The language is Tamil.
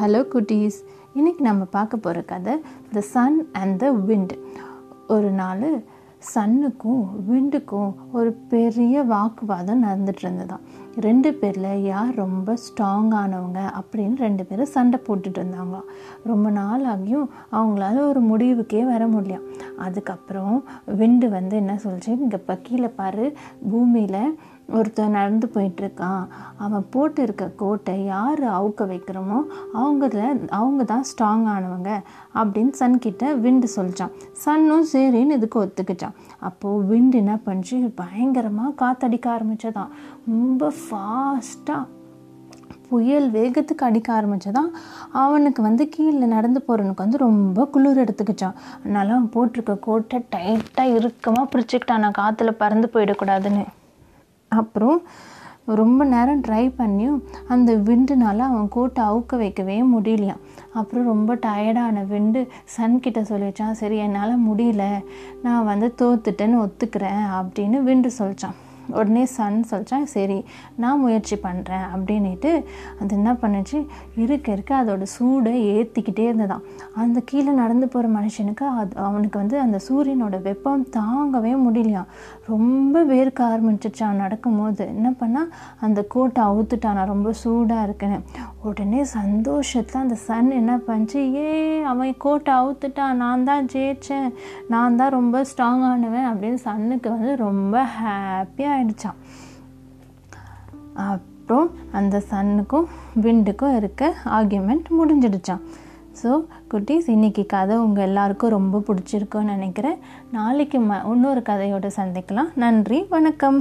ஹலோ குட்டீஸ் இன்றைக்கி நம்ம பார்க்க போகிற கதை the sun and the wind ஒரு நாள் சன்னுக்கும் விண்டுக்கும் ஒரு பெரிய வாக்குவாதம் நடந்துட்டு இருந்ததான் ரெண்டு பேரில் யார் ரொம்ப ஸ்ட்ராங்கானவங்க அப்படின்னு ரெண்டு பேரும் சண்டை போட்டுட்டு இருந்தாங்களாம் ரொம்ப நாள் ஆகியும் அவங்களால ஒரு முடிவுக்கே வர முடியும் அதுக்கப்புறம் விண்டு வந்து என்ன சொல்லிச்சு? இங்கே இப்போ கீழே பாரு பூமியில் ஒருத்தன் நடந்து போயிட்டுருக்கான். அவன் போட்டு இருக்க கோட்டை யார் அவுக்க வைக்கிறோமோ அவங்கள அவங்க தான் ஸ்ட்ராங் ஆனவங்க அப்படின்னு சன்கிட்ட விண்டு சொல்லிச்சான் சன்னும் சரின்னு இதுக்கு ஒத்துக்கிச்சான் அப்போது விண்டு என்ன பண்ணிச்சு? பயங்கரமாக காத்தடிக்க ஆரம்பிச்சதான். ரொம்ப ஃபாஸ்ட்டாக புயல் வேகத்துக்கு அடிக்க ஆரம்பிச்சதான். அவனுக்கு வந்து கீழே நடந்து போகிறவனுக்கு வந்து ரொம்ப குளிர் எடுத்துக்கிச்சான். அதனால அவன் போட்டிருக்க கோட்டை டைட்டாக இறுக்கமாக பிரிச்சுக்கிட்டான். நான் காற்றுல பறந்து போயிடக்கூடாதுன்னு. அப்புறம் ரொம்ப நேரம் ட்ரை பண்ணியும் அந்த விண்டுனால் அவன் கோட்டை அவுக்க வைக்கவே முடியலையாம். அப்புறம் ரொம்ப டயர்டான விண்டு சன் கிட்ட சொல்லிச்சான் சரி என்னால் முடியல. நான் வந்து தோத்துட்டேன்னு ஒத்துக்கிறேன் அப்படின்னு விண்டு சொல்லிச்சான். உடனே சன் சொல்லிச்சான் சரி நான் முயற்சி பண்ணுறேன் அப்படின்ட்டு அது என்ன பண்ணுச்சு? இருக்க இருக்க அதோட சூடை ஏற்றிக்கிட்டே இருந்ததான் அந்த கீழே நடந்து போகிற மனுஷனுக்கு அது அவனுக்கு வந்து அந்த சூரியனோட வெப்பம் தாங்கவே முடியலையாம். ரொம்ப வேர்க்க ஆரம்பிச்சிச்சான் நடக்கும்போது என்ன பண்ணால் அந்த கோட்டை அவுத்துட்டான் நான் ரொம்ப சூடாக இருக்குன்னு. உடனே சந்தோஷத்தில் அந்த சன் என்ன பண்ணுச்சு ஏ அவன் கோட்டை அவுத்துட்டான் நான் தான் ஜெயிச்சேன் நான் தான் ரொம்ப ஸ்ட்ராங் ஸ்ட்ராங்கானவன் அப்படின்னு சன்னுக்கு வந்து ரொம்ப ஹாப்பியாக ஆயிடுச்சான் அப்புறம் அந்த சன்னுக்கும் விண்டுக்கும் இருக்க ஆர்கியூமெண்ட் முடிஞ்சிடுச்சான் ஸோ குட்டீஸ் இன்றைக்கி கதை உங்கள் எல்லாருக்கும் ரொம்ப பிடிச்சிருக்குன்னு நினைக்கிறேன். நாளைக்கு ம இன்னொரு கதையோடு சந்திக்கலாம். நன்றி வணக்கம்.